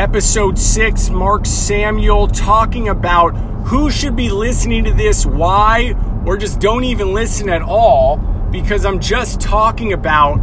episode six, Mark Samuel talking about who should be listening to this, why, or just don't even listen at all because I'm just talking about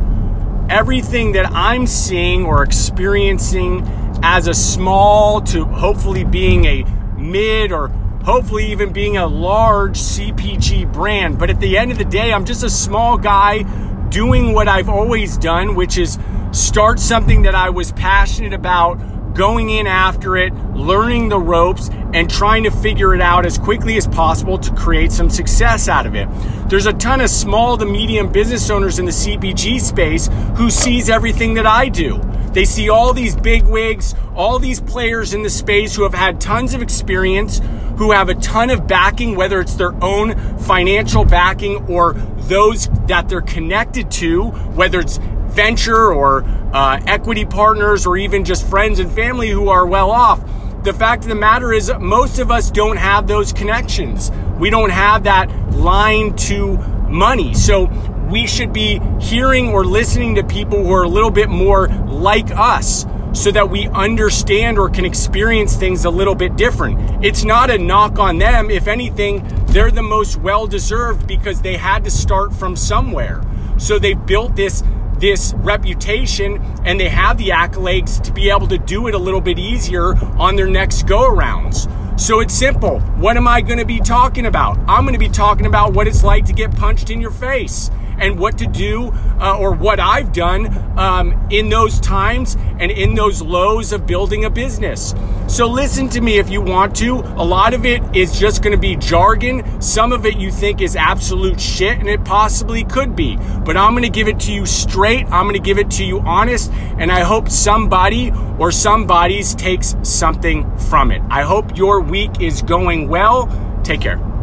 everything that I'm seeing or experiencing as a small to hopefully being a mid or hopefully even being a large CPG brand. But at the end of the day, I'm just a small guy doing what I've always done, which is start something that I was passionate about, going in after it, learning the ropes, and trying to figure it out as quickly as possible to create some success out of it. There's a ton of small to medium business owners in the CPG space who sees everything that I do. They see all these big wigs, all these players in the space who have had tons of experience, who have a ton of backing, whether it's their own financial backing or those that they're connected to, whether it's venture or uh, equity partners or even just friends and family who are well off. The fact of the matter is, most of us don't have those connections. We don't have that line to money. So we should be hearing or listening to people who are a little bit more like us so that we understand or can experience things a little bit different. It's not a knock on them. If anything, they're the most well deserved because they had to start from somewhere. So they built this this reputation and they have the accolades to be able to do it a little bit easier on their next go arounds. So it's simple. What am I going to be talking about? I'm going to be talking about what it's like to get punched in your face and what to do uh, or what I've done um, in those times and in those lows of building a business. So listen to me if you want to. A lot of it is just going to be jargon. Some of it you think is absolute shit, and it possibly could be. But I'm going to give it to you straight. I'm going to give it to you honest, and I hope somebody or somebody's takes something from it. I hope your week is going well. Take care.